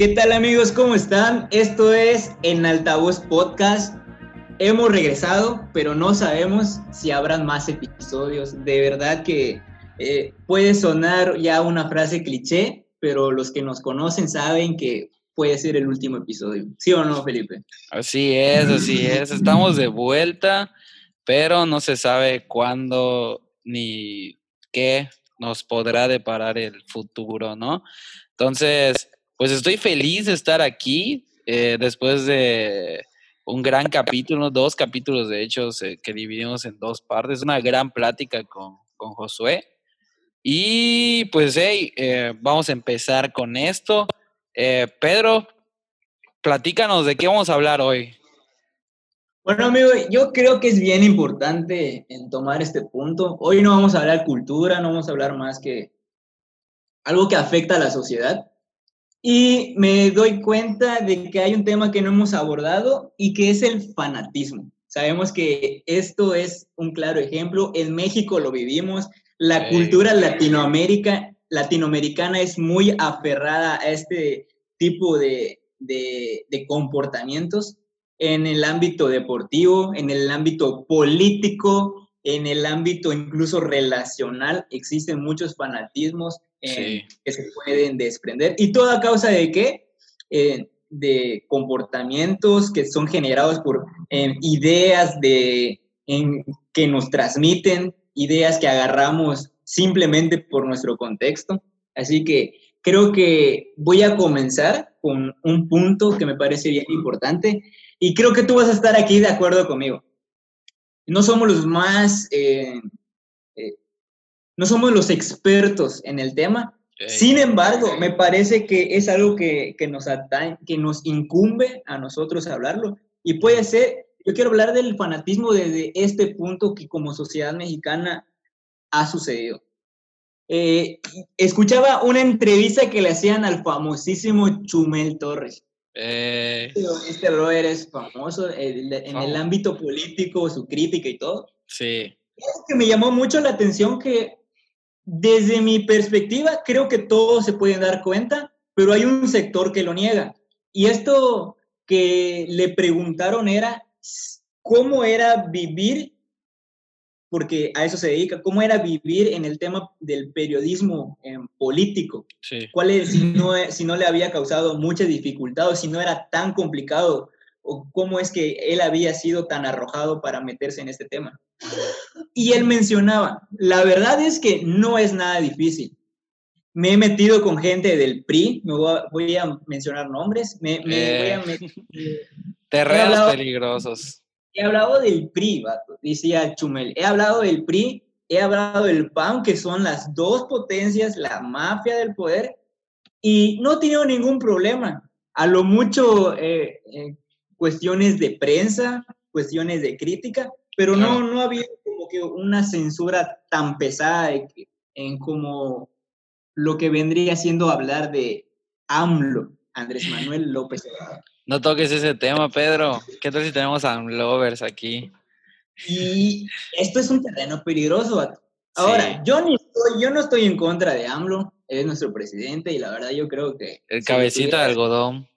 ¿Qué tal amigos? ¿Cómo están? Esto es En Altavoz Podcast. Hemos regresado, pero no sabemos si habrán más episodios. De verdad que eh, puede sonar ya una frase cliché, pero los que nos conocen saben que puede ser el último episodio. ¿Sí o no, Felipe? Así es, así es. Estamos de vuelta, pero no se sabe cuándo ni qué nos podrá deparar el futuro, ¿no? Entonces, pues estoy feliz de estar aquí eh, después de un gran capítulo, dos capítulos de hecho que dividimos en dos partes, una gran plática con, con Josué. Y pues, hey, eh, vamos a empezar con esto. Eh, Pedro, platícanos de qué vamos a hablar hoy. Bueno, amigo, yo creo que es bien importante en tomar este punto. Hoy no vamos a hablar cultura, no vamos a hablar más que algo que afecta a la sociedad. Y me doy cuenta de que hay un tema que no hemos abordado y que es el fanatismo. Sabemos que esto es un claro ejemplo. En México lo vivimos. La cultura Latinoamérica, latinoamericana es muy aferrada a este tipo de, de, de comportamientos en el ámbito deportivo, en el ámbito político, en el ámbito incluso relacional. Existen muchos fanatismos eh, que se pueden desprender. ¿Y todo a causa de qué? Eh, de comportamientos que son generados por eh, ideas de, que nos transmiten, ideas que agarramos simplemente por nuestro contexto. Así que creo que voy a comenzar con un punto que me parece bien importante y creo que tú vas a estar aquí de acuerdo conmigo. No somos los más no somos los expertos en el tema. Sin embargo, me parece que es algo que, nos que nos incumbe a nosotros hablarlo. Y puede ser, yo quiero hablar del fanatismo desde este punto que como sociedad mexicana ha sucedido. Eh, escuchaba una entrevista que le hacían al famosísimo Chumel Torres. Eh. Este brother es famoso en el ámbito político, su crítica y todo. Sí. Algo que me llamó mucho la atención que desde mi perspectiva, creo que todos se pueden dar cuenta, pero hay un sector que lo niega. Y esto que le preguntaron era cómo era vivir, porque a eso se dedica, cómo era vivir en el tema del periodismo em, político. ¿Cuál es, si no, si no le había causado mucha dificultad o si no era tan complicado, o cómo es que él había sido tan arrojado para meterse en este tema. Y él mencionaba, la verdad es que no es nada difícil. Me he metido con gente del PRI, me voy a, mencionar nombres, me, voy a eh, Terrenos peligrosos. He hablado del PRI, decía Chumel, he hablado del PRI, he hablado del PAN, que son las dos potencias, la mafia del poder, y no he tenido ningún problema. A lo mucho eh, eh, cuestiones de prensa, cuestiones de crítica, pero no, no había como que una censura tan pesada en como lo que vendría siendo hablar de AMLO, Andrés Manuel López No toques ese tema, Pedro. ¿Qué tal si tenemos AMLovers aquí? Y esto es un terreno peligroso. Ahora, yo, ni estoy, yo no estoy en contra de AMLO, es nuestro presidente y la verdad yo creo que... El cabecita de algodón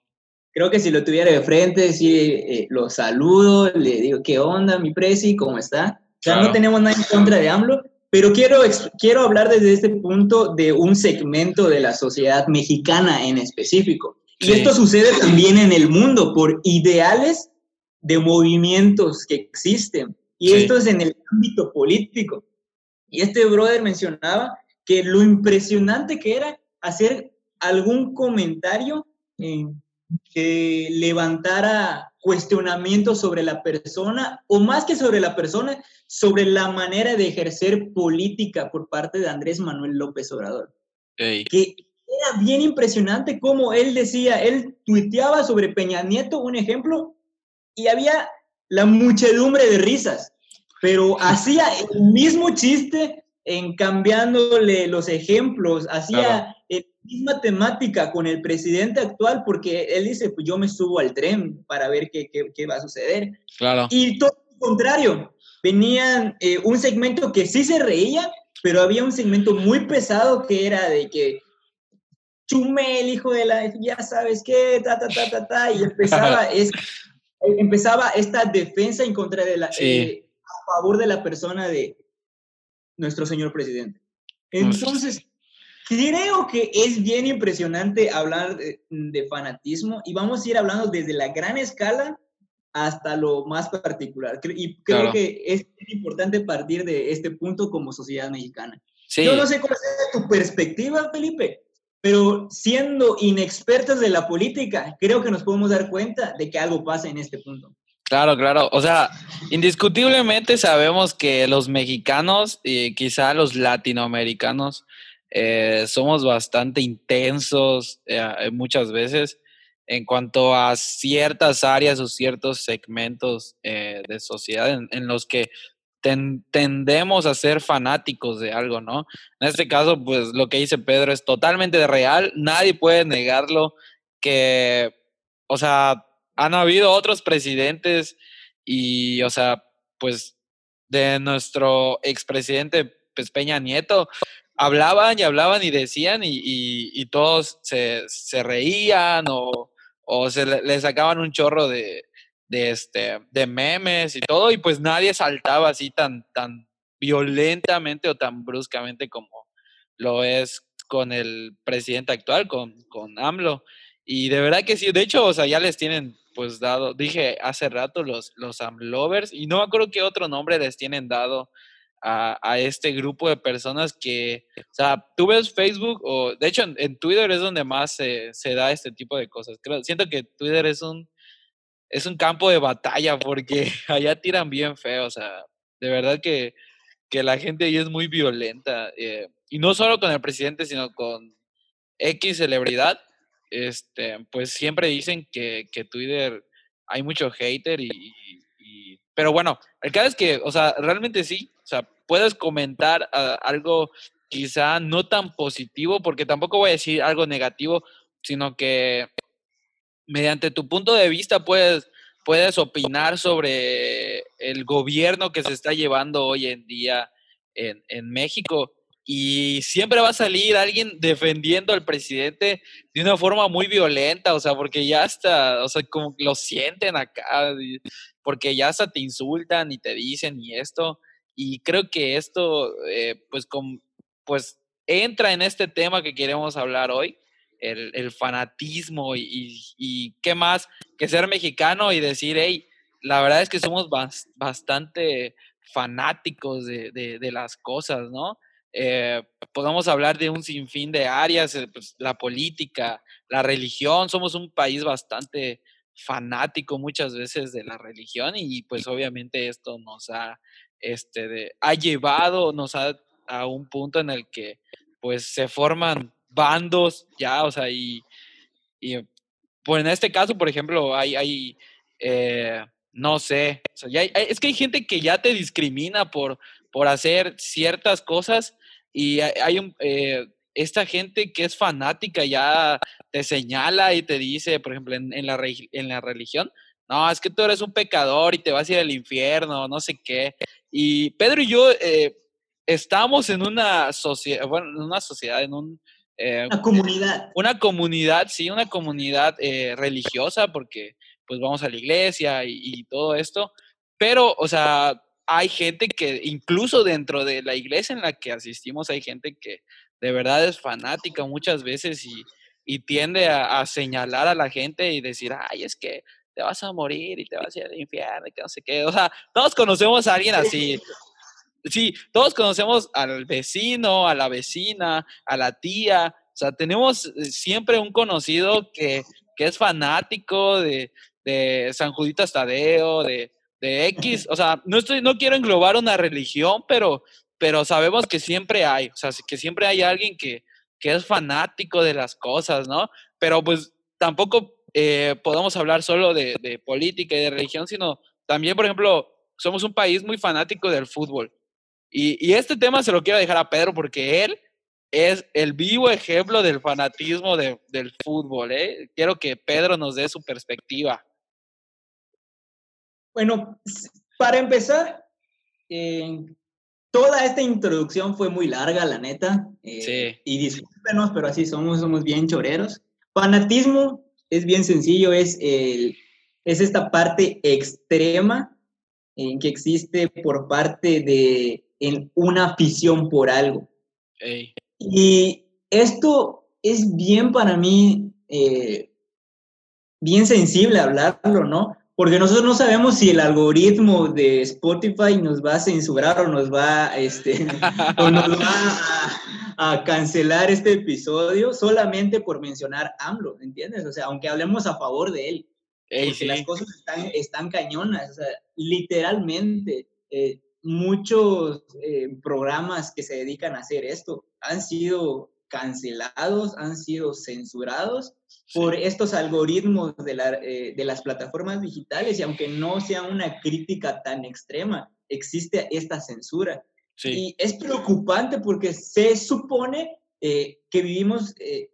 creo que si lo tuviera de frente, sí, eh, lo saludo, le digo, ¿qué onda, mi presi? ¿Cómo está? O sea, no tenemos nada en contra de AMLO, pero quiero, quiero hablar desde este punto de un segmento de la sociedad mexicana en específico. Y esto sucede también en el mundo por ideales de movimientos que existen. Y esto es en el ámbito político. Y este brother mencionaba que lo impresionante que era hacer algún comentario en que levantara cuestionamientos sobre la persona, o más que sobre la persona, sobre la manera de ejercer política por parte de Andrés Manuel López Obrador. Que era bien impresionante cómo él decía, él tuiteaba sobre Peña Nieto, un ejemplo, y había la muchedumbre de risas, pero hacía el mismo chiste en cambiándole los ejemplos, hacía misma temática con el presidente actual porque él dice, pues yo me subo al tren para ver qué, qué, va a suceder. Claro. Y todo lo contrario, venían eh, un segmento que sí se reía, pero había un segmento muy pesado que era de que Chumel, hijo de la, ya sabes qué, ta, ta, ta, ta, ta, y empezaba, es, empezaba esta defensa en contra de la, eh, a favor de la persona de nuestro señor presidente. Entonces, creo que es bien impresionante hablar de, fanatismo y vamos a ir hablando desde la gran escala hasta lo más particular. Y creo que es importante partir de este punto como sociedad mexicana. Yo no sé cuál es tu perspectiva, Felipe, pero siendo inexpertos de la política, creo que nos podemos dar cuenta de que algo pasa en este punto. Claro, claro. O sea, indiscutiblemente sabemos que los mexicanos y quizá los latinoamericanos eh, somos bastante intensos eh, muchas veces en cuanto a ciertas áreas o ciertos segmentos eh, de sociedad en, los que tendemos a ser fanáticos de algo, ¿no? En este caso, pues lo que dice Pedro es totalmente real, nadie puede negarlo, que, o sea, han habido otros presidentes y, o sea, pues de nuestro expresidente pues, Peña Nieto, hablaban y hablaban y decían y, todos se, reían o, o se le, sacaban un chorro de, de, este, de memes y todo y pues nadie saltaba así tan, tan violentamente o tan bruscamente como lo es con el presidente actual, con, con AMLO. Y de verdad que sí, de hecho, o sea, ya les tienen pues dado, dije hace rato los, los Amlovers, y no me acuerdo qué otro nombre les tienen dado a, a, este grupo de personas que, o sea, tú ves Facebook, o de hecho en, Twitter es donde más se, se, da este tipo de cosas. Creo, siento que Twitter es un, es un campo de batalla porque allá tiran bien feo, o sea, de verdad que, que la gente ahí es muy violenta, eh, y no solo con el presidente, sino con X celebridad este, pues siempre dicen que, que Twitter hay mucho hater y, pero bueno, el caso es que, o sea, realmente sí, o sea, puedes comentar ah, algo quizá no tan positivo, porque tampoco voy a decir algo negativo, sino que mediante tu punto de vista puedes, puedes opinar sobre el gobierno que se está llevando hoy en día en, en México. Y siempre va a salir alguien defendiendo al presidente de una forma muy violenta, o sea, porque ya hasta, o sea, como lo sienten acá, porque ya hasta te insultan y te dicen y esto, y creo que esto, eh, pues, con, pues, entra en este tema que queremos hablar hoy, el, fanatismo y, y, qué más que ser mexicano y decir, hey, la verdad es que somos bastante fanáticos de, de, de las cosas, ¿no? Eh, podemos hablar de un sinfín de áreas, eh, pues, la política, la religión, somos un país bastante fanático muchas veces de la religión y pues obviamente esto nos ha, este, ha llevado, nos ha a un punto en el que pues se forman bandos ya, o sea, y, y pues en este caso, por ejemplo, hay, hay eh, no sé, es que hay gente que ya te discrimina por, por hacer ciertas cosas y hay eh, esta gente que es fanática ya te señala y te dice, por ejemplo, en, la, en la religión, no, es que tú eres un pecador y te vas a ir al infierno, no sé qué. Y Pedro y yo eh, estamos en una sociedad, bueno, en una sociedad, en un... Eh, una comunidad. Una comunidad, sí, una comunidad religiosa, porque pues vamos a la iglesia y, y, todo esto. Pero, o sea, hay gente que incluso dentro de la iglesia en la que asistimos hay gente que de verdad es fanática muchas veces y, tiende a, señalar a la gente y decir, ay, es que te vas a morir y te vas a ir al infierno y que no sé qué. O sea, todos conocemos a alguien así. Sí, todos conocemos al vecino, a la vecina, a la tía. O sea, tenemos eh, siempre un conocido que, que es fanático de, de San Juditas Tadeo, de, de X, o sea, no estoy, no quiero englobar una religión, pero, pero sabemos que siempre hay, o sea, que siempre hay alguien que, que es fanático de las cosas, ¿no? Pero pues tampoco eh, podemos hablar solo de, de, política y de religión, sino también, por ejemplo, somos un país muy fanático del fútbol. Y, y este tema se lo quiero dejar a Pedro porque él es el vivo ejemplo del fanatismo de, del fútbol. ¿eh? Quiero que Pedro nos dé su perspectiva. Bueno, para empezar, eh, toda esta introducción fue muy larga, la neta. Eh, Sí. Y discúlpenos, pero así somos, somos bien choreros. Fanatismo es bien sencillo, es, el, es esta parte extrema en que existe por parte de en una afición por algo. Y esto es bien para mí, eh, bien sensible hablarlo, ¿no? Porque nosotros no sabemos si el algoritmo de Spotify nos va a censurar o nos va, este, o nos va a, a cancelar este episodio solamente por mencionar AMLO, ¿entiendes? O sea, aunque hablemos a favor de él, ey, porque sí. las cosas están, están cañonas, o sea, literalmente. eh, muchos eh, programas que se dedican a hacer esto han sido cancelados, han sido censurados por estos algoritmos de, la, eh, de las plataformas digitales y aunque no sea una crítica tan extrema, existe esta censura. Sí, Y es preocupante porque se supone eh, que vivimos eh,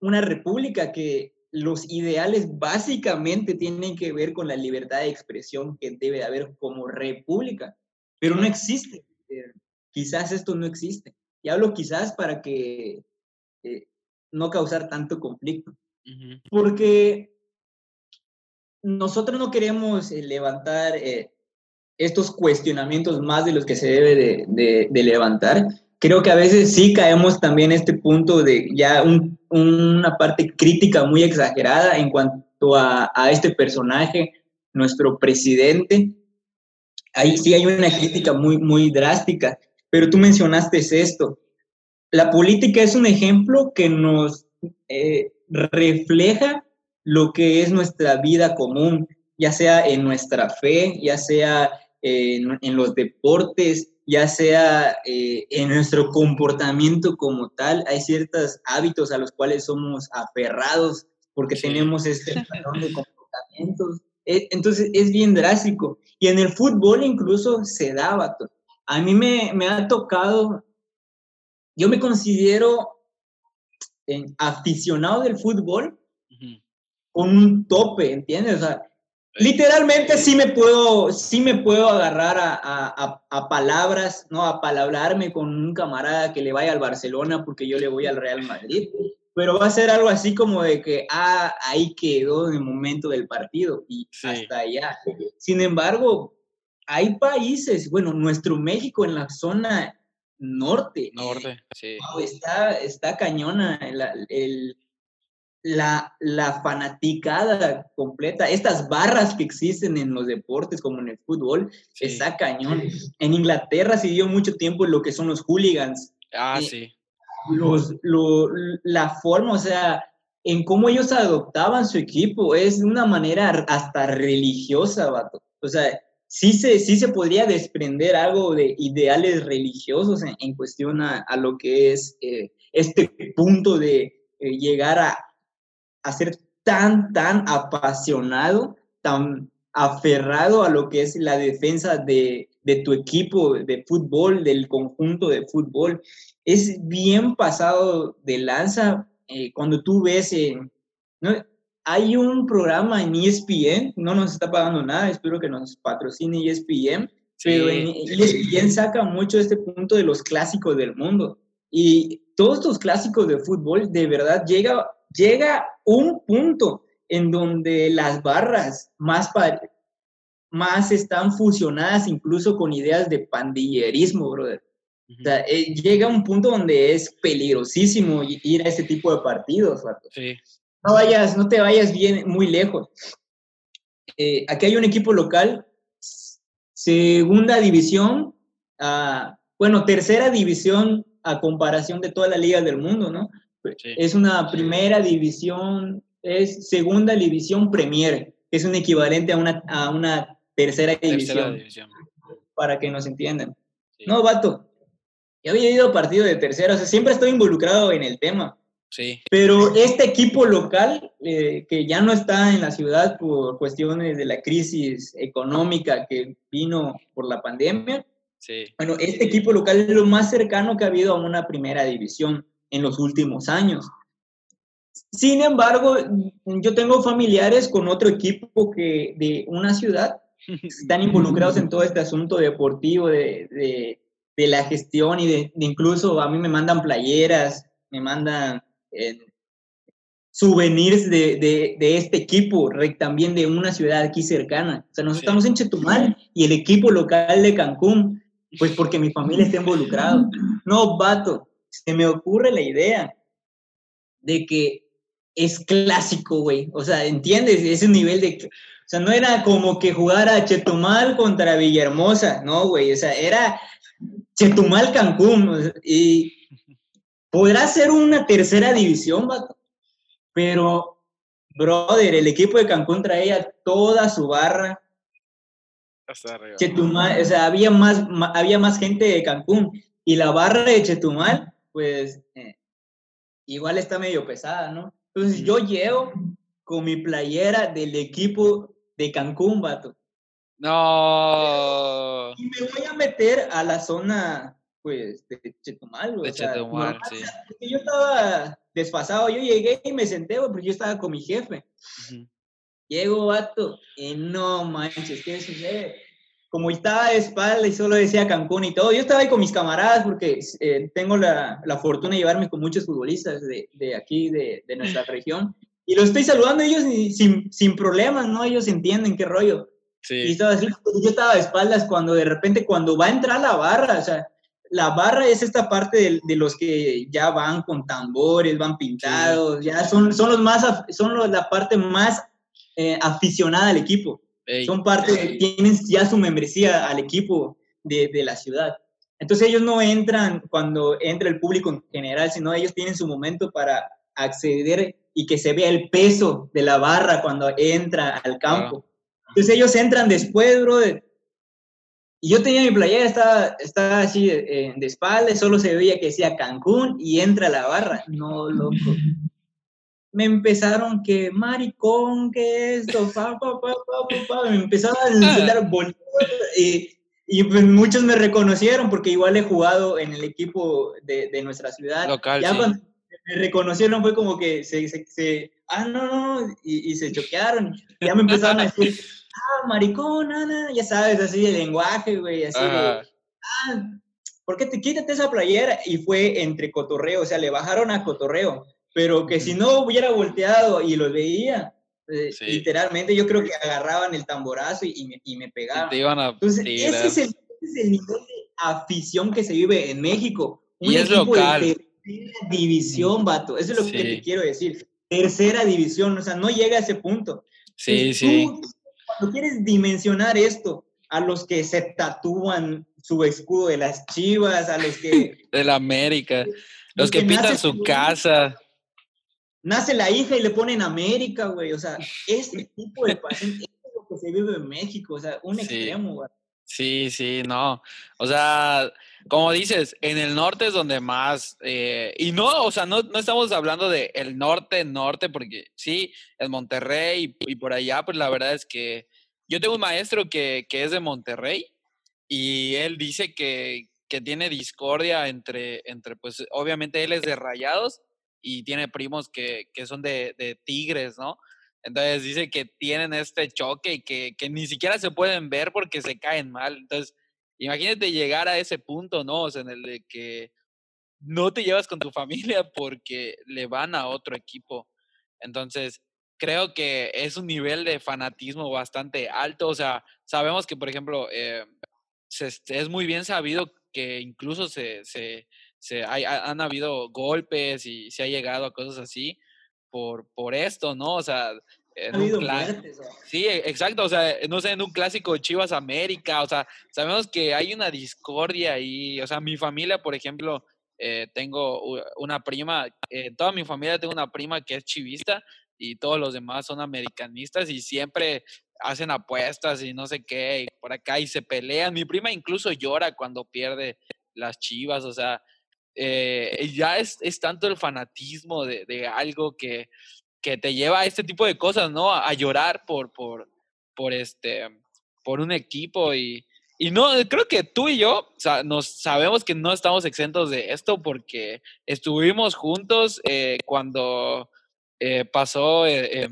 una república que los ideales básicamente tienen que ver con la libertad de expresión que debe haber como república, pero no existe. Eh, quizás esto no existe. Y hablo quizás para que no causar tanto conflicto, porque nosotros no queremos levantar estos cuestionamientos más de los que se debe de, de- de levantar. Creo que a veces sí caemos también en este punto de ya un- una parte crítica muy exagerada en cuanto a, a este personaje, nuestro presidente. Ahí sí hay una crítica muy, muy drástica, pero tú mencionaste esto. La política es un ejemplo que nos eh, refleja lo que es nuestra vida común, ya sea en nuestra fe, ya sea en, en los deportes, ya sea eh, en nuestro comportamiento como tal. Hay ciertos hábitos a los cuales somos aferrados porque Sí. tenemos este patrón de comportamientos. Eh, Entonces es bien drástico. Y en el fútbol incluso se da, vato. A mí me, me ha tocado, yo me considero eh, aficionado del fútbol ujú, con un tope, ¿entiendes? O sea, literalmente sí me puedo, sí me puedo agarrar a, a- a- palabras, ¿no? A palabrarme con un camarada que le vaya al Barcelona porque yo le voy al Real Madrid. Pero va a ser algo así como de que, ah, ahí quedó en el momento del partido y Sí. hasta allá. Sin embargo, hay países, bueno, nuestro México en la zona norte, Norte, sí, Wow, está, está cañona el- la, la fanaticada completa. Estas barras que existen en los deportes, como en el fútbol, sí. está cañón. En Inglaterra se dio mucho tiempo lo que son los hooligans. Ah, eh, sí, Los, lo- la forma, o sea, en cómo ellos adoptaban su equipo, es de una manera hasta religiosa, vato. O sea, sí se, sí se podría desprender algo de ideales religiosos en, en cuestión a, a lo que es eh, este punto de eh, llegar a, a ser tan, tan apasionado, tan aferrado a lo que es la defensa de, de tu equipo de fútbol, del conjunto de fútbol. Es bien pasado de lanza eh, cuando tú ves, eh, ¿no? hay un programa en ESPN, no nos está pagando nada, espero que nos patrocine ESPN, pero en sí, ESPN saca mucho este punto de los clásicos del mundo. Y todos estos clásicos de fútbol, de verdad, llega, llega un punto en donde las barras más, más están fusionadas incluso con ideas de pandillerismo, brother. O sea, eh, llega un punto donde es peligrosísimo ir a ese tipo de partidos, sí, No vayas, no te vayas bien, muy lejos. Eh, aquí hay un equipo local, segunda división, ah, bueno, tercera división a comparación de todas las ligas del mundo, ¿no? Sí. Es una primera división, es segunda división Premier, es un equivalente a una, a una tercera Tercera división, división. para que nos entiendan. Sí, No, vato, yo había ido a partido de tercera, o sea, siempre estoy involucrado en el tema. sí, Pero este equipo local, eh, que ya no está en la ciudad por cuestiones de la crisis económica que vino por la pandemia, sí, bueno, este equipo local es lo más cercano que ha habido a una primera división en los últimos años. Sin embargo, yo tengo familiares con otro equipo que de una ciudad están involucrados en todo este asunto deportivo de, de, de la gestión y de, incluso a mí me mandan playeras, me mandan eh, souvenirs de, de, de, este equipo, también de una ciudad aquí cercana. O sea, nosotros estamos en Chetumal y el equipo local de Cancún, pues porque mi familia está involucrado. No, vato, se me ocurre la idea de que es clásico, güey. O sea, ¿entiendes? Ese nivel de... O sea, no era como que jugara Chetumal contra Villahermosa, no, güey. O sea, era Chetumal Cancún. Y podrá ser una tercera división, vato pero, brother, el equipo de Cancún traía toda su barra. Chetumal, o sea, había más, había más gente de Cancún. Y la barra de Chetumal, pues, eh, igual está medio pesada, ¿no? Entonces yo llego con mi playera del equipo de Cancún, vato. No. Y me voy a meter a la zona, pues, de Chetumal, De Chetumal, sí. yo estaba desfasado. Yo llegué y me senté, porque yo estaba con mi jefe. Llego, vato, y no manches, ¿qué sucede? Como estaba de espalda y solo decía Cancún y todo, yo estaba ahí con mis camaradas porque eh, tengo la, la, fortuna de llevarme con muchos futbolistas de, de aquí, de, de, nuestra región. Y los estoy saludando ellos sin, sin problemas, ¿no? Ellos entienden qué rollo. Sí. Y estaba así, yo estaba de espaldas cuando de repente, cuando va a entrar la barra, o sea, la barra es esta parte de, los que ya van con tambores, van pintados, ya son, son los más, son la parte más eh, aficionada al equipo. Son parte, tienen ya su membresía al equipo de, de, la ciudad. Entonces ellos no entran cuando entra el público en general, sino ellos tienen su momento para acceder y que se vea el peso de la barra cuando entra al campo. Entonces ellos entran después, bro, y yo tenía mi playera, estaba, estaba así de, de espalda, solo se veía que decía Cancún y entra la barra. No, loco. Me empezaron que, maricón, que esto, pa, pa, pa, pa, me empezaron a insultar y, y pues muchos me reconocieron porque igual he jugado en el equipo de, de nuestra ciudad. Local, ya sí. cuando me reconocieron fue como que se, se, se ah, no, no, y, y se choquearon. Ya me empezaron a decir, ah, maricón, nada, ya sabes, así el lenguaje, güey, así de, ah, ¿por qué te quítate esa playera? Y fue entre cotorreo, o sea, le bajaron a cotorreo, pero que si no hubiera volteado y lo veía, eh, sí. literalmente yo creo que agarraban el tamborazo y, y, me, y me, pegaban. Te iban a Entonces, ese es, el, ese es, el, nivel de afición que se vive en México. Un y es local. De tercera división, vato, eso es lo sí. que te quiero decir. Tercera división, o sea, no llega a ese punto. Sí, Entonces, sí. Tú, cuando quieres dimensionar esto a los que se tatúan su escudo de las chivas, a los que... de la América, los que, que pintan su casa. Nace la hija y le ponen América, güey. O sea, este tipo de pasión es lo que se vive en México, o sea, un sí. extremo, güey. Sí, sí, no. O sea, como dices, en el norte es donde más, eh, y no, o sea, no, no estamos hablando de el norte, norte, porque sí, en Monterrey y, y, por allá, pues la verdad es que yo tengo un maestro que, que es de Monterrey y él dice que, que tiene discordia entre, entre, pues obviamente él es de Rayados y tiene primos que, que son de, de Tigres, ¿no? Entonces dice que tienen este choque y que, que, ni siquiera se pueden ver porque se caen mal. Entonces, imagínate llegar a ese punto, ¿no? O sea, en el de que no te llevas con tu familia porque le van a otro equipo. Entonces, creo que es un nivel de fanatismo bastante alto. O sea, sabemos que, por ejemplo, eh, se, es muy bien sabido que incluso se, se, se hay, han habido golpes y se ha llegado a cosas así por, por esto, ¿no? O sea, en un muertes, sí, exacto, o sea, no sé, en un clásico Chivas América, o sea, sabemos que hay una discordia y, o sea, mi familia, por ejemplo, eh, tengo una prima, eh, toda mi familia tengo una prima que es chivista y todos los demás son americanistas y siempre hacen apuestas y no sé qué, y por acá y se pelean. Mi prima incluso llora cuando pierde las chivas, o sea, eh, ya es, es, tanto el fanatismo de, algo que, que, te lleva a este tipo de cosas, ¿no? A, llorar por, por, por, este, por un equipo y, y no, creo que tú y yo nos sabemos que no estamos exentos de esto porque estuvimos juntos eh, cuando eh, pasó eh,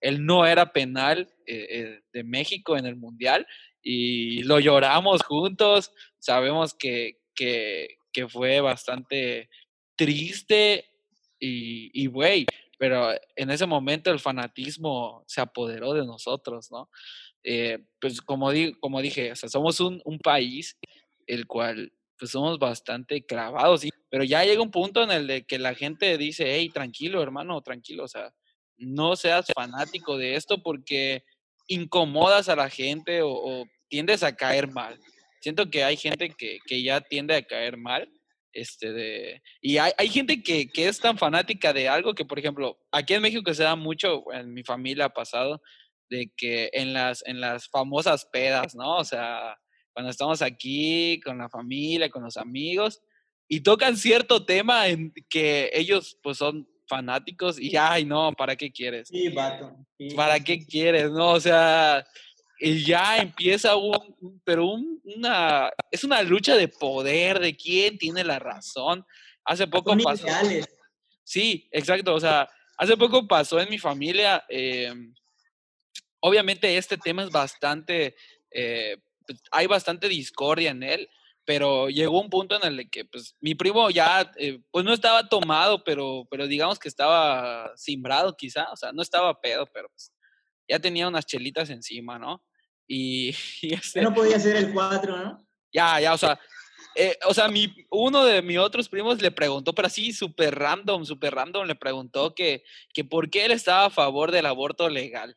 el no era penal de México en el Mundial y lo lloramos juntos. Sabemos que, que, que fue bastante triste y, güey, pero en ese momento el fanatismo se apoderó de nosotros, ¿no? Eh, pues como, di como dije, o sea, somos un, país el cual pues somos bastante clavados, pero ya llega un punto en el de que la gente dice, hey, tranquilo, hermano, tranquilo, o sea, no seas fanático de esto porque incomodas a la gente o tiendes a caer mal. Siento que hay gente que, que ya tiende a caer mal este de, y hay, hay gente que, que, es tan fanática de algo que, por ejemplo, aquí en México se da mucho, en mi familia ha pasado, de que en las, en las famosas pedas, ¿no? O sea, cuando estamos aquí con la familia, con los amigos, y tocan cierto tema en que ellos pues son fanáticos y, ay, no, ¿para qué quieres? Sí, vato. Sí, ¿Para qué quieres? No, o sea, y ya empieza un, pero un, una, es una lucha de poder, de quién tiene la razón. Hace poco Son pasó. ideales. Sí, exacto, o sea, hace poco pasó en mi familia, eh, obviamente este tema es bastante, eh, hay bastante discordia en él, pero llegó un punto en el que pues mi primo ya, eh, pues no estaba tomado, pero, pero digamos que estaba simbrado quizá, o sea, no estaba pedo, pero pues ya tenía unas chelitas encima, ¿no? Y, y este, Ya no podía ser el 4, ¿no? ya, ya, o sea, eh, o sea, mi, uno de mis otros primos le preguntó, pero así súper random, súper random, le preguntó que, que por qué él estaba a favor del aborto legal.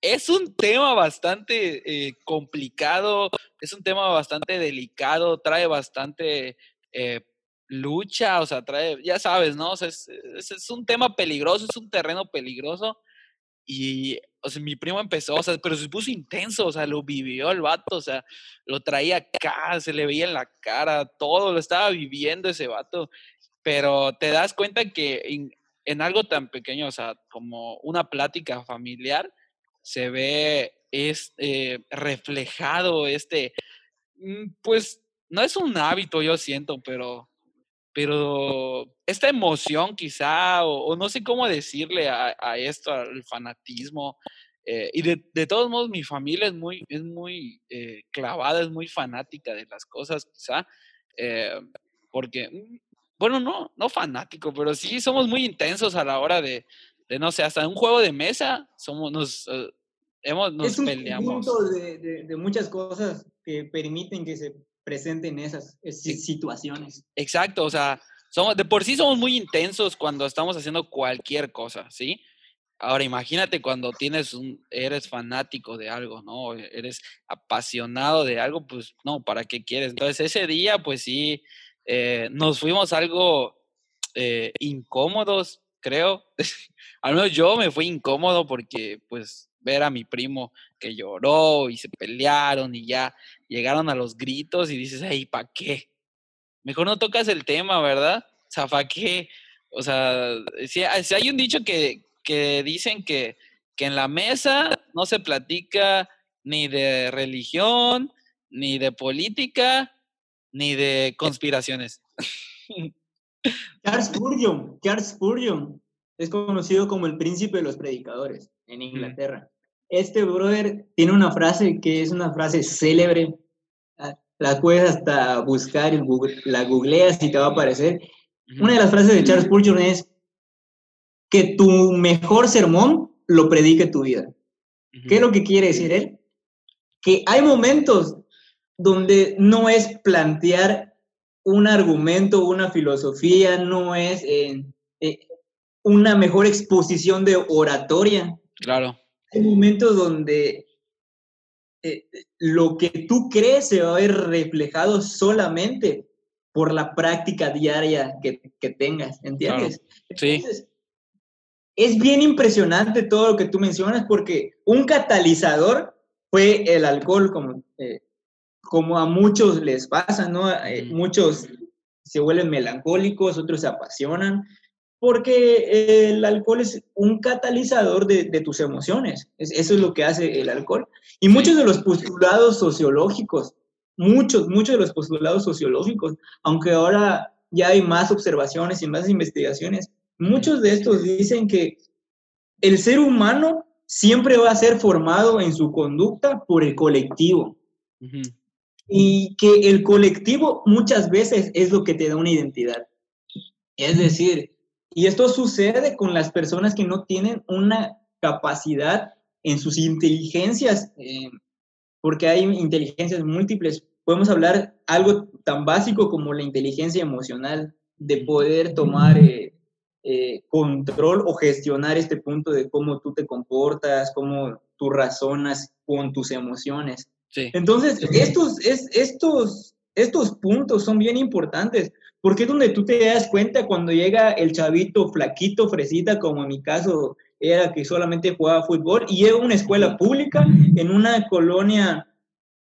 Es un tema bastante eh, complicado, es un tema bastante delicado, trae bastante eh, lucha, o sea, trae, ya sabes, ¿no? O sea, es, es, es un tema peligroso, es un terreno peligroso. Y, o sea, mi primo empezó, o sea, pero se puso intenso, o sea, lo vivió el vato, o sea, lo traía acá, se le veía en la cara, todo, lo estaba viviendo ese vato. Pero te das cuenta que en, algo tan pequeño, o sea, como una plática familiar, se ve es, eh, reflejado este, pues, no es un hábito, yo siento, pero pero esta emoción quizá, o, o, no sé cómo decirle a, a esto, al fanatismo, eh, y de, de, todos modos mi familia es muy, es muy eh, clavada, es muy fanática de las cosas quizá, eh, porque, bueno, no, no fanático, pero sí somos muy intensos a la hora de, de no sé, hasta en un juego de mesa, somos, nos, hemos, nos es un peleamos. De, de, de muchas cosas que permiten que se presenten esas, esas situaciones. Exacto, o sea, somos, de por sí somos muy intensos cuando estamos haciendo cualquier cosa, ¿sí? Ahora imagínate cuando tienes un, eres fanático de algo, ¿no? Eres apasionado de algo, pues no, ¿para qué quieres? Entonces ese día, pues sí, eh, nos fuimos algo eh, incómodos, creo. Al menos yo me fui incómodo porque, pues, ver a mi primo que lloró y se pelearon y ya llegaron a los gritos y dices, ay, ¿para qué? Mejor no tocas el tema, ¿verdad? O sea, ¿para qué? O sea, si, si hay un dicho que, que dicen que, que en la mesa no se platica ni de religión, ni de política, ni de conspiraciones. Charles Spurgeon, Charles Spurgeon es conocido como el príncipe de los predicadores en Inglaterra. Este brother tiene una frase que es una frase célebre, la puedes hasta buscar, la googleas y te va a aparecer. Una de las frases de Charles Spurgeon es que tu mejor sermón lo predique tu vida. ¿Qué es lo que quiere decir él? Que hay momentos donde no es plantear un argumento, una filosofía, no es eh, eh, una mejor exposición de oratoria. Claro. Hay momentos donde eh, lo que tú crees se va a ver reflejado solamente por la práctica diaria que, que tengas, ¿entiendes? Claro. Sí. Entonces, es bien impresionante todo lo que tú mencionas porque un catalizador fue el alcohol, como, eh, como a muchos les pasa, ¿no? Eh, muchos se vuelven melancólicos, otros se apasionan, porque el alcohol es un catalizador de, de tus emociones. Es, eso es lo que hace el alcohol. Y muchos de los postulados sociológicos, muchos, muchos de los postulados sociológicos, aunque ahora ya hay más observaciones y más investigaciones, muchos de estos dicen que el ser humano siempre va a ser formado en su conducta por el colectivo. Uh -huh. y que el colectivo muchas veces es lo que te da una identidad. Es decir, y esto sucede con las personas que no tienen una capacidad en sus inteligencias, eh, porque hay inteligencias múltiples. Podemos hablar algo tan básico como la inteligencia emocional, de poder tomar eh, eh, control o gestionar este punto de cómo tú te comportas, cómo tú razonas con tus emociones. Entonces, estos, es, estos, estos puntos son bien importantes, porque es donde tú te das cuenta cuando llega el chavito flaquito, fresita, como en mi caso era que solamente jugaba fútbol, y llega a una escuela pública en una colonia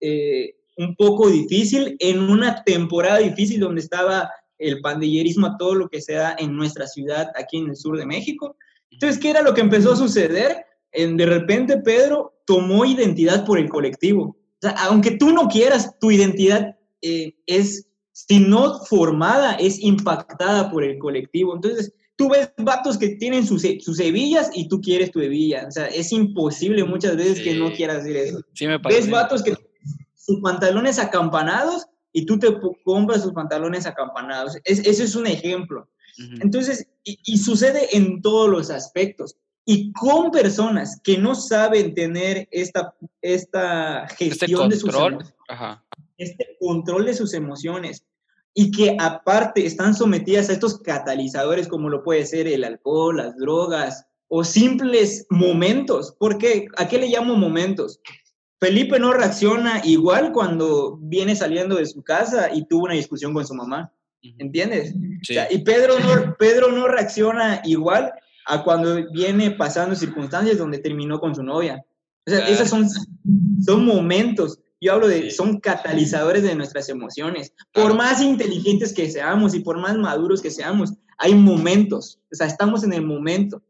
eh, un poco difícil, en una temporada difícil donde estaba el pandillerismo a todo lo que se da en nuestra ciudad, aquí en el sur de México. Entonces, ¿qué era lo que empezó a suceder? De repente Pedro tomó identidad por el colectivo. O sea, aunque tú no quieras, tu identidad eh, es, si no formada, es impactada por el colectivo. Entonces, tú ves vatos que tienen sus, sus hebillas y tú quieres tu hebilla. O sea, es imposible muchas veces que no quieras hacer eso. Sí me ves vatos que sus pantalones acampanados y tú te compras sus pantalones acampanados. Es, ese es un ejemplo. Entonces, y, sucede en todos los aspectos. Y con personas que no saben tener esta, esta este gestión de sus emociones, este control de sus emociones, y que aparte están sometidas a estos catalizadores como lo puede ser el alcohol, las drogas o simples momentos. ¿Por qué? ¿A qué le llamo momentos? Felipe no reacciona igual cuando viene saliendo de su casa y tuvo una discusión con su mamá. ¿Entiendes? y Pedro no, Pedro no reacciona igual a cuando viene pasando circunstancias donde terminó con su novia. O sea, esos son, son momentos. Yo hablo de, son catalizadores de nuestras emociones. Por más inteligentes que seamos y por más maduros que seamos, hay momentos. O sea, estamos en el momento.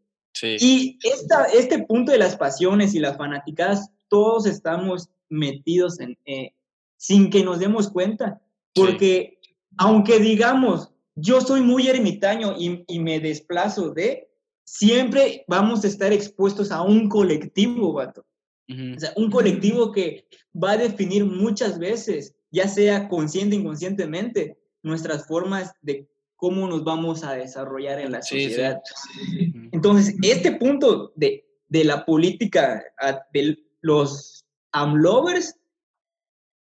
Y esta, este punto de las pasiones y las fanaticadas todos estamos metidos en, eh, sin que nos demos cuenta, porque aunque digamos, yo soy muy ermitaño y, me desplazo de, siempre vamos a estar expuestos a un colectivo, vato. O sea, un colectivo que va a definir muchas veces, ya sea consciente o inconscientemente, nuestras formas de cómo nos vamos a desarrollar en la sociedad. Entonces, este punto de, de la política, del los AMLovers,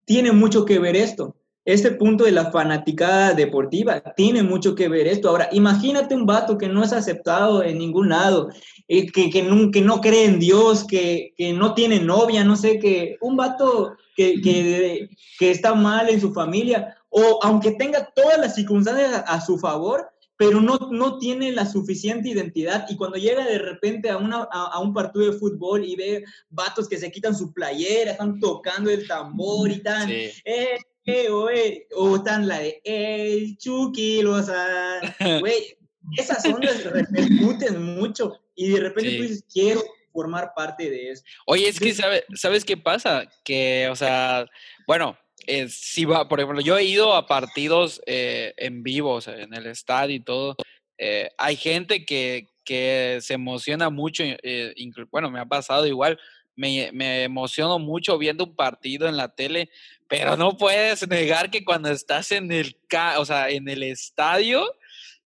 tiene mucho que ver esto. Este punto de la fanaticada deportiva tiene mucho que ver esto. Ahora, imagínate un vato que no es aceptado en ningún lado, eh, que, que, no, que, no, cree en Dios, que, que, no tiene novia, no sé, que un vato que, que, está mal en su familia, o aunque tenga todas las circunstancias a su favor, pero no, no tiene la suficiente identidad y cuando llega de repente a, una, a, un partido de fútbol y ve vatos que se quitan su playera, están tocando el tambor y tan, eh, eh, o, eh, o están la de, eh, Chucky, o sea, güey, esas ondas repercuten mucho y de repente tú dices, quiero formar parte de eso. Oye, es que, ¿sabes qué pasa? Que, o sea, bueno, eh, si va, por ejemplo, yo he ido a partidos eh, en vivo, o sea, en el estadio y todo. Eh, hay gente que, que, se emociona mucho, eh, bueno, me ha pasado igual, me, me, emociono mucho viendo un partido en la tele, pero no puedes negar que cuando estás en el, o sea, en el estadio,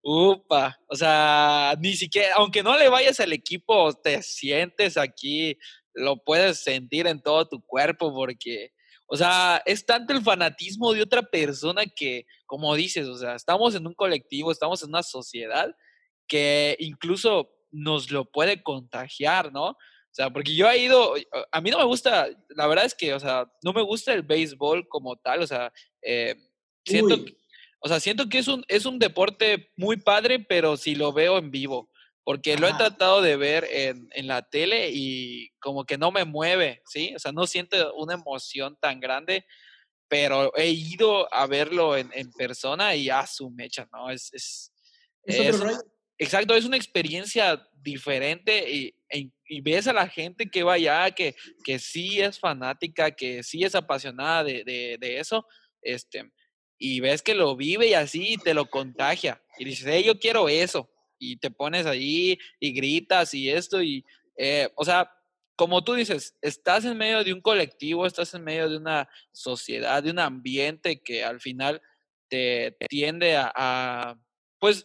upa, o sea, ni siquiera, aunque no le vayas al equipo, te sientes aquí, lo puedes sentir en todo tu cuerpo porque o sea, es tanto el fanatismo de otra persona que, como dices, o sea, estamos en un colectivo, estamos en una sociedad que incluso nos lo puede contagiar, ¿no? O sea, porque yo he ido, a mí no me gusta, la verdad es que, o sea, no me gusta el béisbol como tal, o sea, eh, siento, o sea, siento que es un, es un deporte muy padre, pero si lo veo en vivo porque lo he tratado de ver en, en, la tele y como que no me mueve, ¿sí? O sea, no siento una emoción tan grande, pero he ido a verlo en, en persona y a su mecha, ¿no? Es, es, es, exacto, es una experiencia diferente y, y, ves a la gente que va allá, que, que sí es fanática, que sí es apasionada de, de, eso, este, y ves que lo vive y así te lo contagia. Y dices, hey, yo quiero eso y te pones ahí y gritas y esto y, eh, o sea, como tú dices, estás en medio de un colectivo, estás en medio de una sociedad, de un ambiente que al final te tiende a, pues,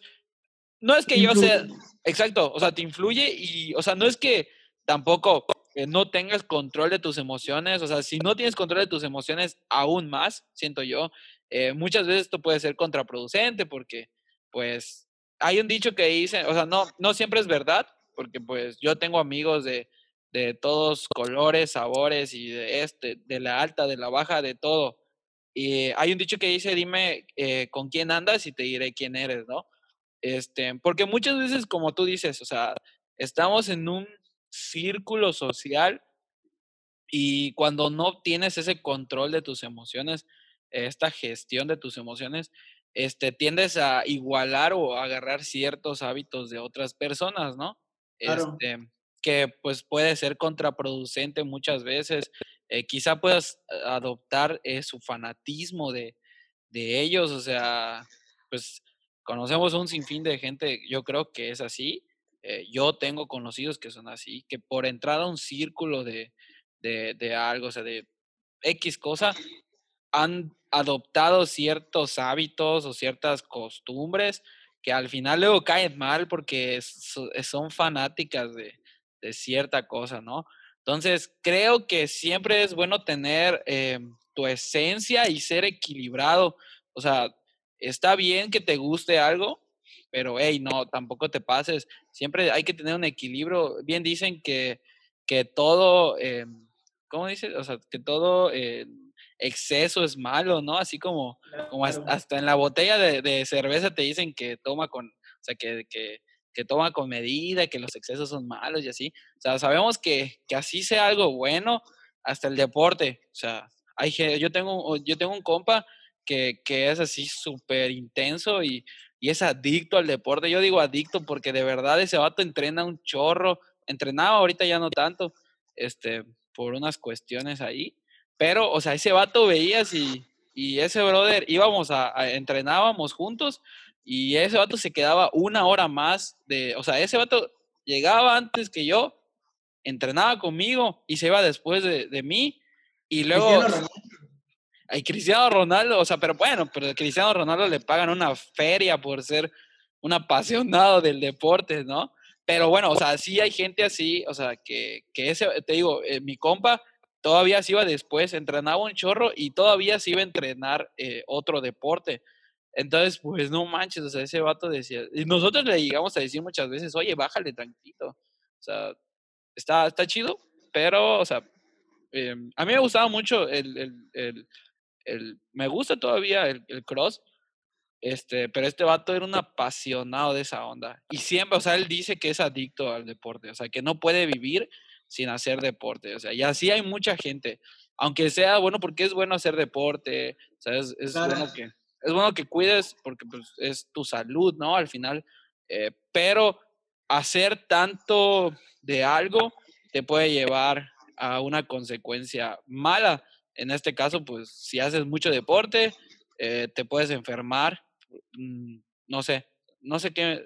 no es que yo sea, exacto, o sea, te influye y, o sea, no es que tampoco no tengas control de tus emociones, o sea, si no tienes control de tus emociones, aún más, siento yo, eh, muchas veces esto puede ser contraproducente porque, pues, hay un dicho que dice, o sea, no, no siempre es verdad, porque pues yo tengo amigos de, de todos colores, sabores y de este, de la alta, de la baja, de todo. Y hay un dicho que dice, dime eh, con quién andas y te diré quién eres, ¿no? Este, porque muchas veces, como tú dices, o sea, estamos en un círculo social y cuando no tienes ese control de tus emociones, esta gestión de tus emociones, este, tiendes a igualar o agarrar ciertos hábitos de otras personas, ¿no? Este, que pues puede ser contraproducente muchas veces. Eh, quizá puedas adoptar eh, su fanatismo de, de ellos, o sea, pues conocemos un sinfín de gente, yo creo que es así. Eh, yo tengo conocidos que son así, que por entrar a un círculo de, de, de algo, o sea, de X cosa, han adoptado ciertos hábitos o ciertas costumbres que al final luego caen mal porque son fanáticas de, de cierta cosa, ¿no? Entonces, creo que siempre es bueno tener em, tu esencia y ser equilibrado. O sea, está bien que te guste algo, pero hey, no, tampoco te pases. Siempre hay que tener un equilibrio. Bien dicen que, que todo, eh, ¿cómo dice? O sea, que todo eh, exceso es malo, ¿no? Así como, como hasta en la botella de, de, cerveza te dicen que toma con, o sea, que, que que toma con medida, que los excesos son malos y así. O sea, sabemos que, que así sea algo bueno, hasta el deporte. O sea, hay, yo, tengo, yo tengo un compa que, que es así súper intenso y, y, es adicto al deporte. Yo digo adicto porque de verdad ese vato entrena un chorro. Entrenaba ahorita ya no tanto, este, por unas cuestiones ahí. Pero, o sea, ese vato veías y, y ese brother íbamos a, a entrenábamos juntos y ese vato se quedaba una hora más de, o sea, ese vato llegaba antes que yo, entrenaba conmigo y se iba después de, de mí. Y luego... Hay Cristiano Ronaldo, o sea, pero bueno, pero a Cristiano Ronaldo le pagan una feria por ser un apasionado del deporte, ¿no? Pero bueno, o sea, sí hay gente así, o sea, que, que ese, te digo, eh, mi compa todavía se iba después, entrenaba un chorro y todavía se iba a entrenar eh, otro deporte. Entonces, pues no manches, o sea, ese vato decía, y nosotros le llegamos a decir muchas veces, oye, bájale tranquilo, o sea, está, está chido, pero, o sea, eh, a mí me gustaba mucho el, el, el me gusta todavía el, el, cross, este, pero este vato era un apasionado de esa onda, y siempre, o sea, él dice que es adicto al deporte, o sea, que no puede vivir sin hacer deporte, o sea, y así hay mucha gente, aunque sea bueno, porque es bueno hacer deporte, o sea, es, es bueno que es bueno que cuides porque pues, es tu salud, ¿no? Al final, eh, pero hacer tanto de algo te puede llevar a una consecuencia mala. En este caso, pues si haces mucho deporte, eh, te puedes enfermar, mm, no sé, no sé qué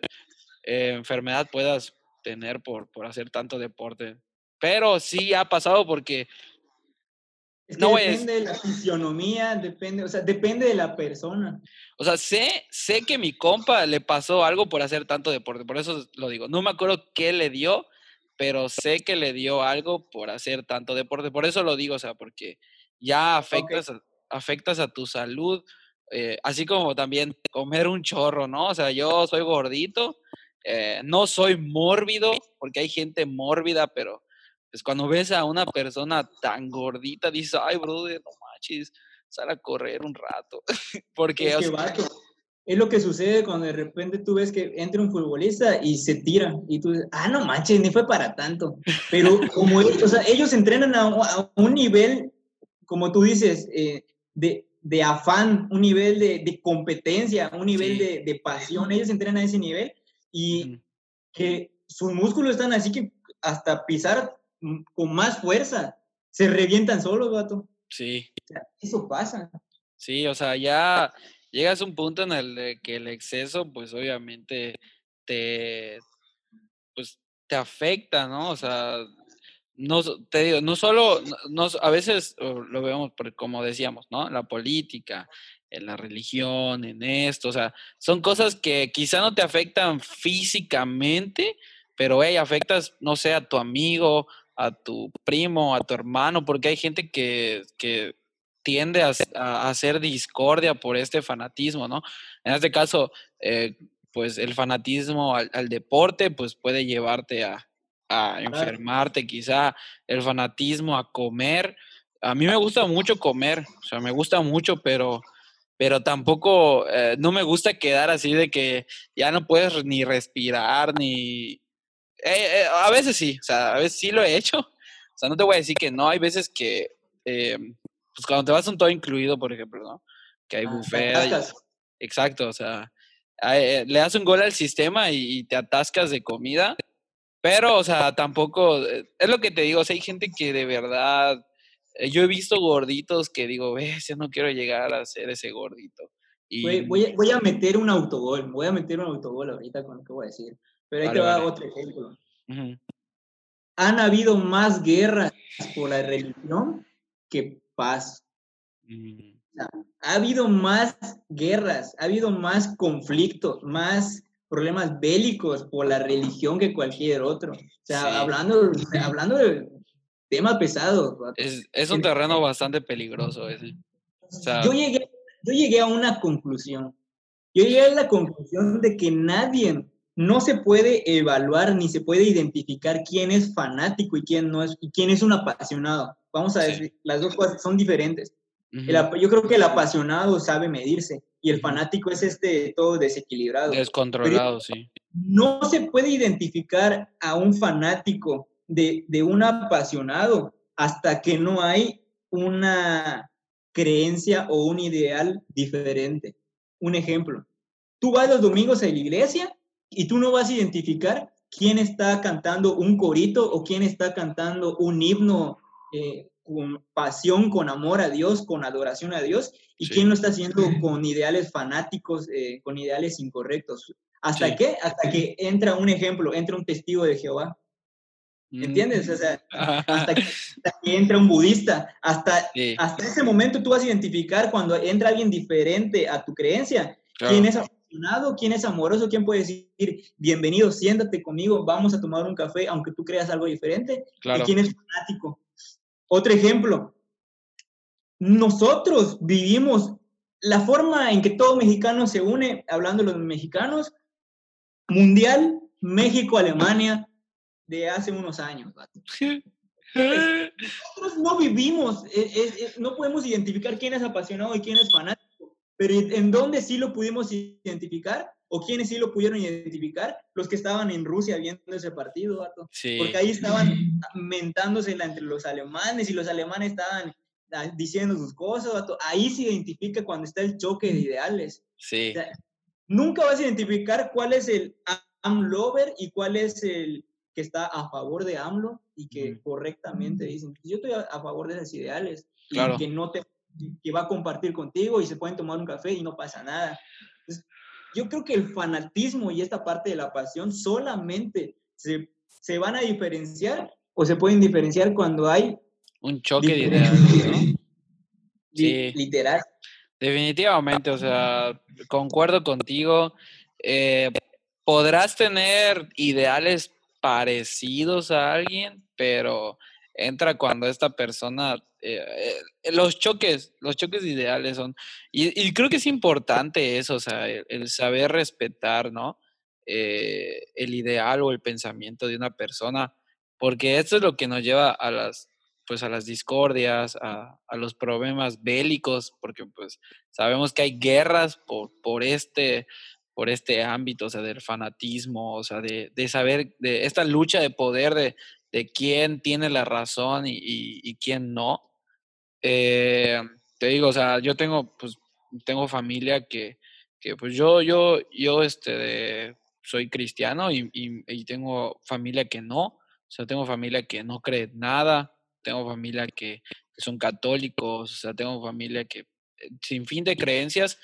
eh, enfermedad puedas tener por, por hacer tanto deporte. Pero sí ha pasado porque es que no depende de la fisionomía, depende, o sea, depende de la persona. O sea, sé, sé que mi compa le pasó algo por hacer tanto deporte, por eso lo digo. No me acuerdo qué le dio, pero sé que le dio algo por hacer tanto deporte. Por eso lo digo, o sea, porque ya afectas, a, afectas a tu salud, eh, así como también comer un chorro, ¿no? O sea, yo soy gordito, eh, no soy mórbido, porque hay gente mórbida, pero pues cuando ves a una persona tan gordita, dices, ay, brother, no manches, sal a correr un rato. Porque... Es, que, es lo que sucede cuando de repente tú ves que entra un futbolista y se tira y tú dices, ah, no manches, ni fue para tanto. Pero como ellos, o sea, ellos entrenan a, un nivel, como tú dices, eh, de, de, afán, un nivel de, de competencia, un nivel sí. de, de, pasión. Ellos entrenan a ese nivel y que sus músculos están así que hasta pisar con más fuerza. Se revientan solos, vato. Sí. O sea, eso pasa. Sí, o sea, ya llegas a un punto en el que el exceso, pues obviamente te, pues, te afecta, ¿no? O sea, no, te digo, no solo, no, a veces lo vemos como decíamos, ¿no? La política, en la religión, en esto, o sea, son cosas que quizá no te afectan físicamente, pero, hey, afectas, no sé, a tu amigo, a tu primo, a tu hermano, porque hay gente que, que tiende a, hacer discordia por este fanatismo, ¿no? En este caso, eh, pues el fanatismo al, deporte, pues puede llevarte a, a enfermarte, quizá el fanatismo a comer. A mí me gusta mucho comer, o sea, me gusta mucho, pero pero tampoco, eh, no me gusta quedar así de que ya no puedes ni respirar, ni... Eh, eh, a veces sí, o sea, a veces sí lo he hecho. O sea, no te voy a decir que no, hay veces que, pues cuando te vas a un todo incluido, por ejemplo, ¿no? Que hay ah, buffet. exacto, o sea, le das un gol al sistema y, te atascas de comida, pero, o sea, tampoco, es lo que te digo, o sea, hay gente que de verdad eh, yo he visto gorditos que digo, ves, yo no quiero llegar a ser ese gordito. Y... Voy, a, voy, a, meter un autogol, voy a meter un autogol ahorita con lo que voy a decir. Pero ahí te va otro ejemplo. Han habido más guerras por la religión que paz. Mm. ha habido más guerras, ha habido más conflictos, más problemas bélicos por la religión que cualquier otro. O sea, hablando, hablando de, tema pesado. Es, un terreno bastante peligroso ese. yo, llegué, yo llegué a una conclusión. Yo llegué a la conclusión de que nadie, no se puede evaluar ni se puede identificar quién es fanático y quién no es, y quién es un apasionado. Vamos a decir, las dos cosas son diferentes. yo creo que el apasionado sabe medirse y el fanático es este todo desequilibrado. Descontrolado, sí. No se puede identificar a un fanático de, un apasionado hasta que no hay una creencia o un ideal diferente. Un ejemplo, tú vas los domingos a la iglesia y tú no vas a identificar quién está cantando un corito o quién está cantando un himno eh, con pasión, con amor a Dios, con adoración a Dios, y quién lo está haciendo con ideales fanáticos, eh, con ideales incorrectos. ¿Hasta qué? Hasta que entra un ejemplo, entra un testigo de Jehová. ¿Entiendes? O sea, hasta que, entra un budista, hasta, hasta ese momento tú vas a identificar cuando entra alguien diferente a tu creencia, quién es apasionado, quién es amoroso, quién puede decir, bienvenido, siéntate conmigo, vamos a tomar un café, aunque tú creas algo diferente, y quién es fanático. Otro ejemplo, nosotros vivimos la forma en que todo mexicano se une, hablando de los mexicanos, mundial, México, Alemania, de hace unos años. Nosotros no vivimos, eh, eh, eh, no podemos identificar quién es apasionado y quién es fanático, pero en dónde sí lo pudimos identificar o quiénes sí lo pudieron identificar, los que estaban en Rusia viendo ese partido, porque ahí estaban mentándose entre los alemanes y los alemanes estaban diciendo sus cosas, ahí se identifica cuando está el choque de ideales. Sí. nunca vas a identificar cuál es el amlover y cuál es el que está a favor de AMLO y que correctamente dicen, yo estoy a, favor de esos ideales y que no te que va a compartir contigo y se pueden tomar un café y no pasa nada. yo creo que el fanatismo y esta parte de la pasión solamente se, se van a diferenciar o se pueden diferenciar cuando hay un choque de ideas, ¿no? Sí. Literal. Definitivamente, o sea, concuerdo contigo. Eh, podrás tener ideales parecidos a alguien, pero entra cuando esta persona, eh, eh, los choques, los choques ideales son, y, creo que es importante eso, o sea, el, saber respetar, ¿no? Eh, el ideal o el pensamiento de una persona, porque esto es lo que nos lleva a las, pues a las discordias, a, a los problemas bélicos, porque pues sabemos que hay guerras por, por este, por este ámbito, o sea, del fanatismo, o sea, de, saber, de esta lucha de poder de, quién tiene la razón y, quién no. Eh, te digo, o sea, yo tengo, pues, tengo familia que, pues yo, yo, yo, este, soy cristiano y, y, tengo familia que no, o sea, tengo familia que no cree nada, tengo familia que, que son católicos, o sea, tengo familia que eh, sin fin de creencias,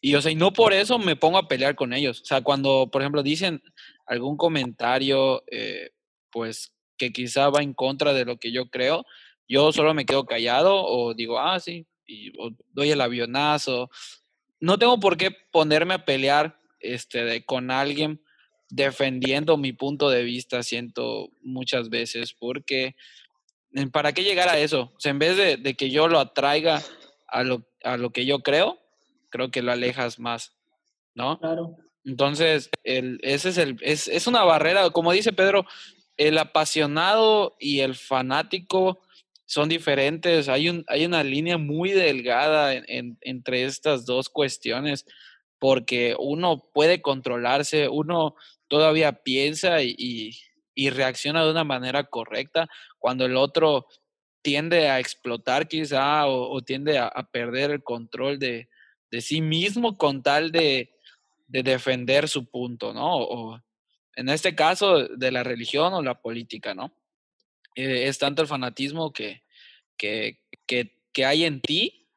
y, o sea, y no por eso me pongo a pelear con ellos. O sea, cuando, por ejemplo, dicen algún comentario, eh, pues, que quizá va en contra de lo que yo creo, yo solo me quedo callado o digo, ah, sí, y doy el avionazo. No tengo por qué ponerme a pelear este, con alguien defendiendo mi punto de vista, siento muchas veces, porque ¿para qué llegar a eso? O sea, en vez de, que yo lo atraiga a lo, a lo, que yo creo, creo que lo alejas más, ¿no? Claro. Entonces, el, ese es, el, es, es una barrera, como dice Pedro, el apasionado y el fanático son diferentes. Hay, un, hay una línea muy delgada entre estas dos cuestiones, porque uno puede controlarse, uno todavía piensa y, reacciona de una manera correcta, cuando el otro tiende a explotar quizá o, tiende a, perder el control de, sí mismo con tal de, defender su punto, ¿no? O, en este caso, de la religión o la política, ¿no? Eh, es tanto el fanatismo que, que, que, hay en ti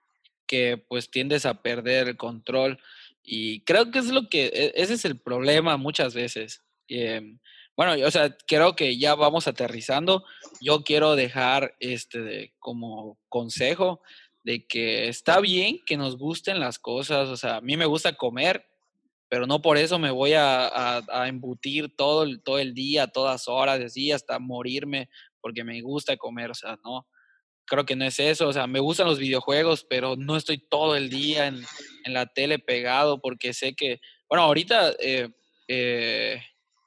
que pues tiendes a perder el control. Y creo que es lo que, e, ese es el problema muchas veces. Em, bueno, o sea, creo que ya vamos aterrizando. Yo quiero dejar este como consejo de que está bien que nos gusten las cosas. O sea, a mí me gusta comer, pero no por eso me voy a, a, embutir todo el, todo el día, todas horas, así, hasta morirme, porque me gusta comer. O sea, no creo que no es eso. O sea, me gustan los videojuegos, pero no estoy todo el día en, en la tele pegado porque sé que, bueno, ahorita eh, eh,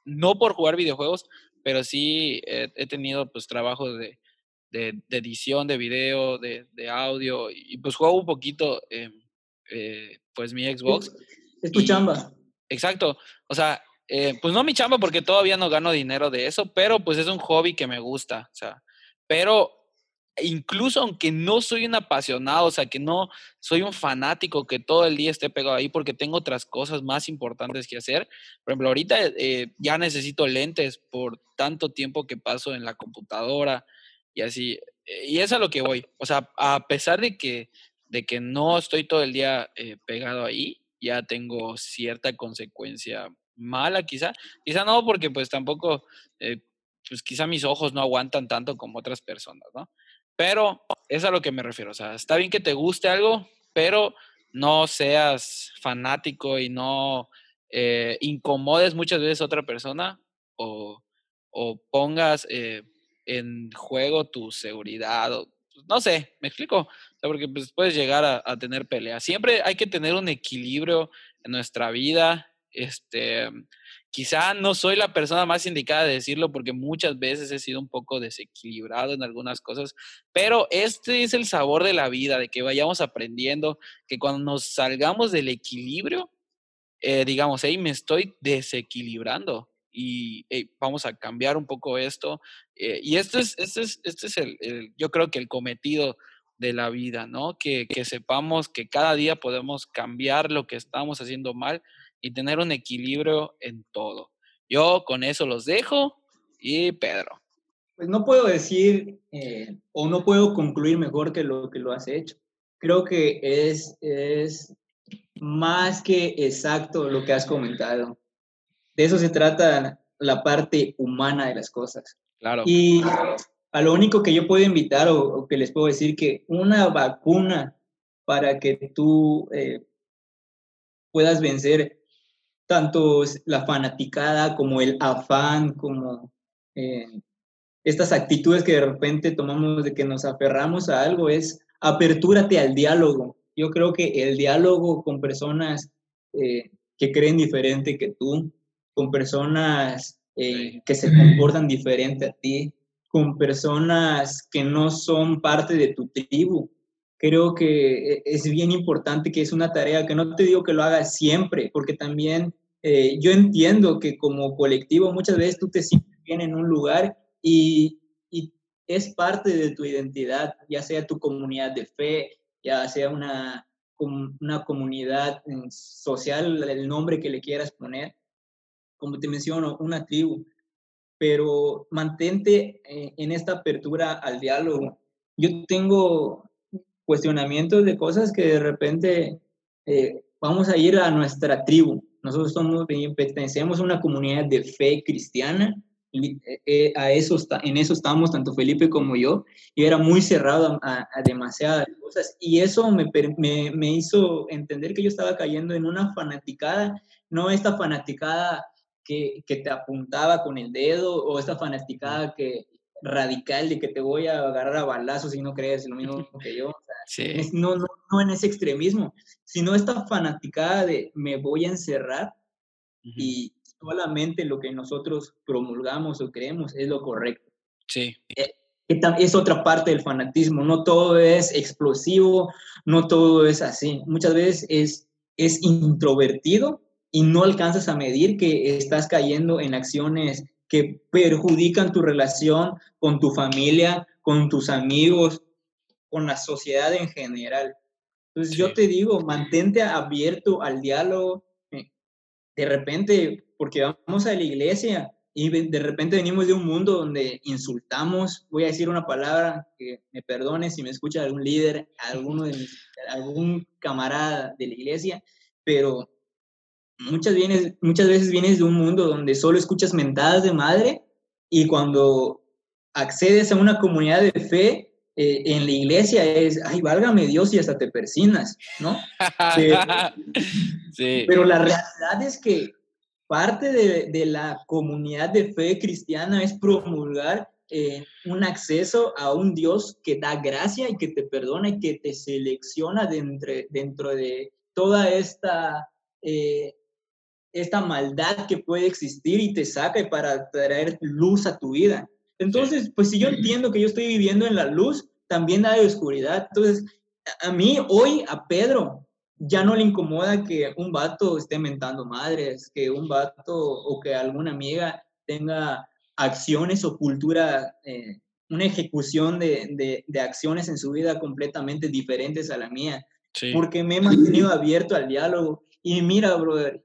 no por jugar videojuegos, pero sí he tenido pues trabajo de, de, edición de video, de, de, audio y pues juego un poquito eh, pues mi Xbox. Es, tu chamba. Exacto. O sea, pues no mi chamba porque todavía no gano dinero de eso, pero pues es un hobby que me gusta. O sea, pero incluso aunque no soy un apasionado, o sea, que no soy un fanático que todo el día esté pegado ahí porque tengo otras cosas más importantes que hacer. Por ejemplo, ahorita eh, ya necesito lentes por tanto tiempo que paso en la computadora y así. Eh, y es a lo que voy. O sea, a pesar de que, de que no estoy todo el día eh, pegado ahí, ya tengo cierta consecuencia mala quizá. Quizá no, porque pues tampoco, pues quizá mis ojos no aguantan tanto como otras personas, ¿no? Pero es a lo que me refiero. O sea, está bien que te guste algo, pero no seas fanático y no eh, incomodes muchas veces a otra persona o, pongas eh, en juego tu seguridad. O, pues, no sé, me explico. O sea, porque pues, puedes llegar a, a tener peleas. Siempre hay que tener un equilibrio en nuestra vida. Este, Quizá no soy la persona más indicada de decirlo porque muchas veces he sido un poco desequilibrado en algunas cosas, pero este es el sabor de la vida, de que vayamos aprendiendo, que cuando nos salgamos del equilibrio, eh, digamos, hey, me estoy desequilibrando y vamos a cambiar un poco esto. Eh, y esto es, este es, este es el, yo creo que el cometido de la vida, ¿no? Que sepamos que cada día podemos cambiar lo que estamos haciendo mal y tener un equilibrio en todo. Yo con eso los dejo y Pedro. Pues no puedo decir eh, o no puedo concluir mejor que lo que lo has hecho. Creo que es, es más que exacto lo que has comentado. De eso se trata la parte humana de las cosas. Claro. Y a lo único que yo puedo invitar o, que les puedo decir que una vacuna para que tú eh, puedas vencer tanto la fanaticada como el afán, como eh, estas actitudes que de repente tomamos de que nos aferramos a algo, es apertúrate al diálogo. Yo creo que el diálogo con personas eh, que creen diferente que tú, con personas eh, que se comportan diferente a ti, con personas que no son parte de tu tribu. Creo que es bien importante que es una tarea que no te digo que lo hagas siempre, porque también eh, yo entiendo que como colectivo muchas veces tú te sientes bien en un lugar y, y, es parte de tu identidad, ya sea tu comunidad de fe, ya sea una, una comunidad mm, social, el nombre que le quieras poner, como te menciono, una tribu, pero mantente eh, en esta apertura al diálogo. Yo tengo cuestionamientos de cosas que de repente eh, vamos a ir a nuestra tribu, nosotros somos, pertenecemos a una comunidad de fe cristiana eh, eh, a eso en eso estamos tanto Felipe como yo, y era muy cerrado a, demasiadas cosas, y eso me, me, me, hizo entender que yo estaba cayendo en una fanaticada, no esta fanaticada que, que, te apuntaba con el dedo, o esta fanaticada que radical de que te voy a agarrar a balazos si no crees lo mismo que yo, no, no, no en ese extremismo, sino esta fanaticada de me voy a encerrar y solamente lo que nosotros promulgamos o creemos es lo correcto. Sí. Eh, es otra parte del fanatismo, no todo es explosivo, no todo es así. Muchas veces es, es introvertido y no alcanzas a medir que estás cayendo en acciones que perjudican tu relación con tu familia, con tus amigos, con la sociedad en general. Entonces yo te digo, mantente abierto al diálogo. Eh, de repente porque vamos a la iglesia y de repente venimos de un mundo donde insultamos, voy a decir una palabra que me perdone si me escucha algún líder, alguno de algún camarada de la iglesia, pero muchas, vienes, muchas veces vienes de un mundo donde solo escuchas mentadas de madre y cuando accedes a una comunidad de fe eh, en la iglesia es, ay, válgame Dios y hasta te persinas, ¿no? sí. pero la realidad es que parte de, la comunidad de fe cristiana es promulgar eh, un acceso a un Dios que da gracia y que te perdona y que te selecciona dentro, dentro de toda esta, eh, esta maldad que puede existir y te saca para traer luz a tu vida. Entonces, pues si yo entiendo que yo estoy viviendo en la luz, también hay oscuridad. Entonces, a mí hoy, a Pedro, ya no le incomoda que un vato esté mentando madres, que un vato o que alguna amiga tenga acciones o cultura, eh, una ejecución de, de, acciones en su vida completamente diferentes a la mía, porque me he mantenido abierto al diálogo. Y mira, brother,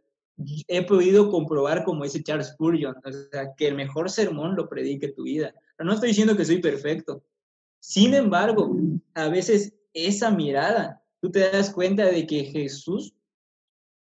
he podido comprobar, como dice Charles Spurgeon, o sea, que el mejor sermón lo predique tu vida. No estoy diciendo que soy perfecto. Sin embargo, a veces esa mirada tú te das cuenta de que Jesús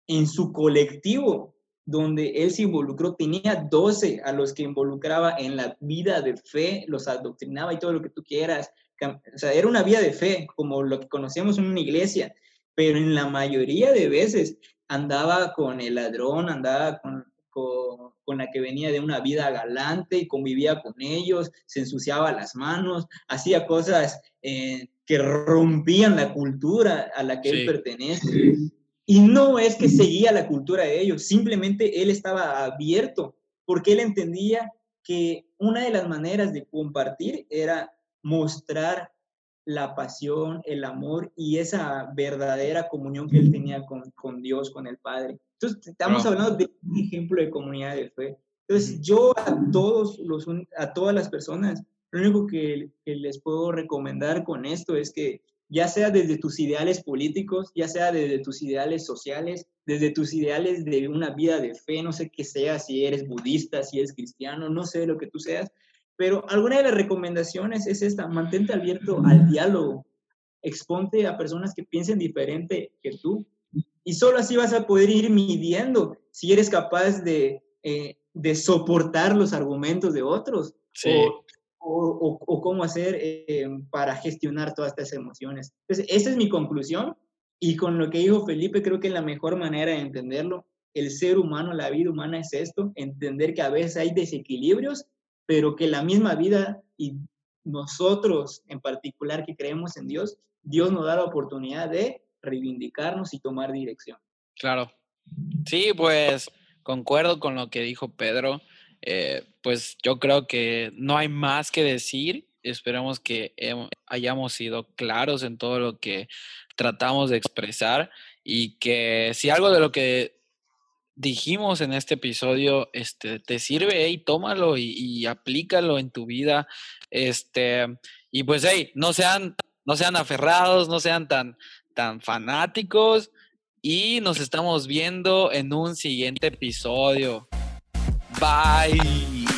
en su colectivo donde él se involucró, tenía 12 a los que involucraba en la vida de fe, los adoctrinaba y todo lo que tú quieras. O sea, era una vida de fe, como lo que conocíamos en una iglesia, pero en la mayoría de veces andaba con el ladrón, andaba con, con, la que venía de una vida galante y convivía con ellos, se ensuciaba las manos, hacía cosas eh, que rompían la cultura a la que él pertenece. Y no es que seguía la cultura de ellos, simplemente él estaba abierto porque él entendía que una de las maneras de compartir era mostrar la pasión, el amor y esa verdadera comunión que él tenía con, con Dios, con el Padre. Entonces, estamos hablando de un ejemplo de comunidad de fe. Entonces, yo a todos los, a todas las personas lo único que, les puedo recomendar con esto es que ya sea desde tus ideales políticos, ya sea desde tus ideales sociales, desde tus ideales de una vida de fe, no sé qué sea, si eres budista, si eres cristiano, no sé lo que tú seas, pero alguna de las recomendaciones es esta, mantente abierto al diálogo, exponte a personas que piensen diferente que tú, y solo así vas a poder ir midiendo si eres capaz de, eh, de soportar los argumentos de otros sí. o, cómo hacer eh, para gestionar todas estas emociones. Entonces, esa es mi conclusión y con lo que dijo Felipe, creo que la mejor manera de entenderlo, el ser humano, la vida humana es esto, entender que a veces hay desequilibrios, pero que la misma vida y nosotros en particular que creemos en Dios, Dios nos da la oportunidad de reivindicarnos y tomar dirección. Claro. Sí, pues concuerdo con lo que dijo Pedro. Eh, pues yo creo que no hay más que decir. Esperamos que hayamos sido claros en todo lo que tratamos de expresar y que si algo de lo que dijimos en este episodio este, te sirve, y tómalo y, aplícalo en tu vida. Este, y pues, hey, no sean, no sean aferrados, no sean tan, tan fanáticos y nos estamos viendo en un siguiente episodio. Bye.